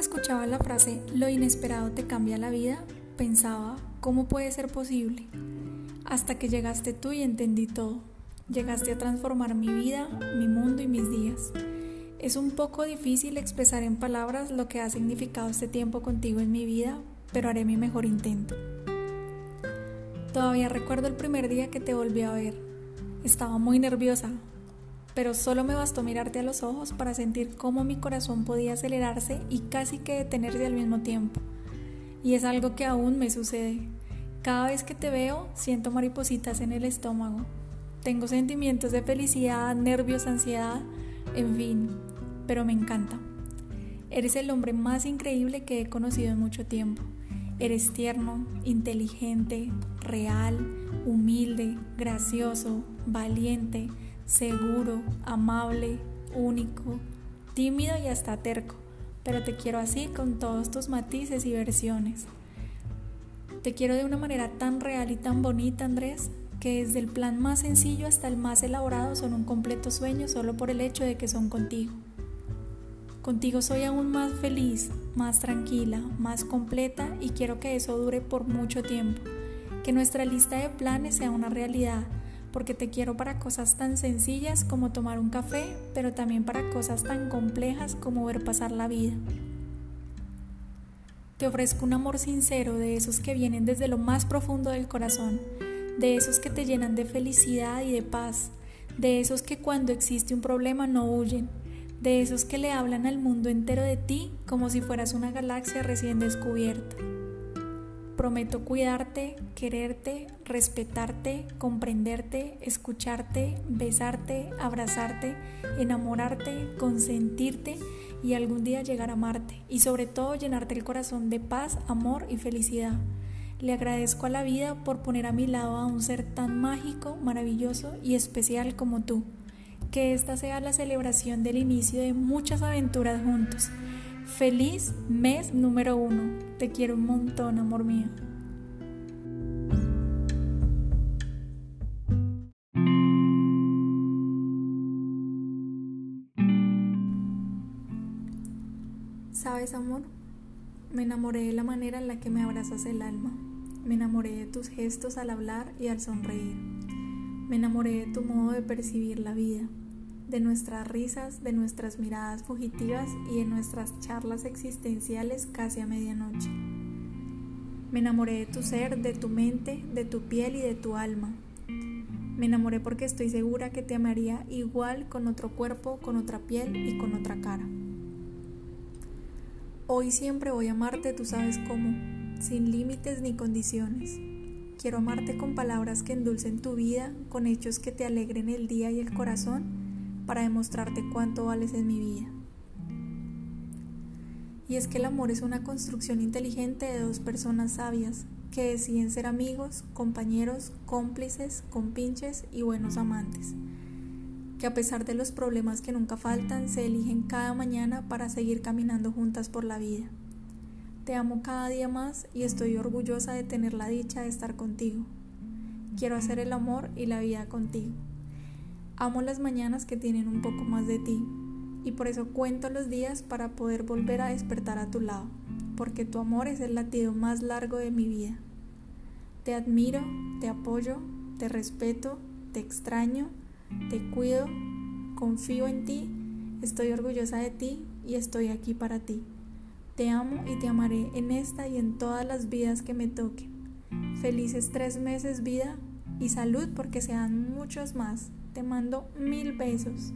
escuchaba la frase lo inesperado te cambia la vida, pensaba, ¿cómo puede ser posible? Hasta que llegaste tú y entendí todo. Llegaste a transformar mi vida, mi mundo y mis días. Es un poco difícil expresar en palabras lo que ha significado este tiempo contigo en mi vida, pero haré mi mejor intento. Todavía recuerdo el primer día que te volví a ver. Estaba muy nerviosa, pero solo me bastó mirarte a los ojos para sentir cómo mi corazón podía acelerarse y casi que detenerse al mismo tiempo. Y es algo que aún me sucede. Cada vez que te veo, siento maripositas en el estómago. Tengo sentimientos de felicidad, nervios, ansiedad, en fin, pero me encanta. Eres el hombre más increíble que he conocido en mucho tiempo. Eres tierno, inteligente, real, humilde, gracioso, valiente, seguro, amable, único, tímido y hasta terco, pero te quiero así con todos tus matices y versiones. Te quiero de una manera tan real y tan bonita, Andrés, que desde el plan más sencillo hasta el más elaborado son un completo sueño solo por el hecho de que son contigo. Contigo soy aún más feliz, más tranquila, más completa y quiero que eso dure por mucho tiempo, que nuestra lista de planes sea una realidad porque te quiero para cosas tan sencillas como tomar un café, pero también para cosas tan complejas como ver pasar la vida. Te ofrezco un amor sincero de esos que vienen desde lo más profundo del corazón, de esos que te llenan de felicidad y de paz, de esos que cuando existe un problema no huyen, de esos que le hablan al mundo entero de ti como si fueras una galaxia recién descubierta. Prometo cuidarte, quererte, respetarte, comprenderte, escucharte, besarte, abrazarte, enamorarte, consentirte y algún día llegar a amarte y sobre todo llenarte el corazón de paz, amor y felicidad. Le agradezco a la vida por poner a mi lado a un ser tan mágico, maravilloso y especial como tú. Que esta sea la celebración del inicio de muchas aventuras juntos Feliz mes número uno. Te quiero un montón, amor mío. ¿Sabes, amor? Me enamoré de la manera en la que me abrazas el alma. Me enamoré de tus gestos al hablar y al sonreír. Me enamoré de tu modo de percibir la vida de nuestras risas, de nuestras miradas fugitivas y de nuestras charlas existenciales casi a medianoche. Me enamoré de tu ser, de tu mente, de tu piel y de tu alma. Me enamoré porque estoy segura que te amaría igual con otro cuerpo, con otra piel y con otra cara. Hoy siempre voy a amarte, tú sabes cómo, sin límites ni condiciones. Quiero amarte con palabras que endulcen tu vida, con hechos que te alegren el día y el corazón para demostrarte cuánto vales en mi vida. Y es que el amor es una construcción inteligente de dos personas sabias que deciden ser amigos, compañeros, cómplices, compinches y buenos amantes, que a pesar de los problemas que nunca faltan, se eligen cada mañana para seguir caminando juntas por la vida. Te amo cada día más y estoy orgullosa de tener la dicha de estar contigo. Quiero hacer el amor y la vida contigo. Amo las mañanas que tienen un poco más de ti y por eso cuento los días para poder volver a despertar a tu lado, porque tu amor es el latido más largo de mi vida. Te admiro, te apoyo, te respeto, te extraño, te cuido, confío en ti, estoy orgullosa de ti y estoy aquí para ti. Te amo y te amaré en esta y en todas las vidas que me toquen. Felices tres meses vida y salud porque sean muchos más. Te mando mil besos.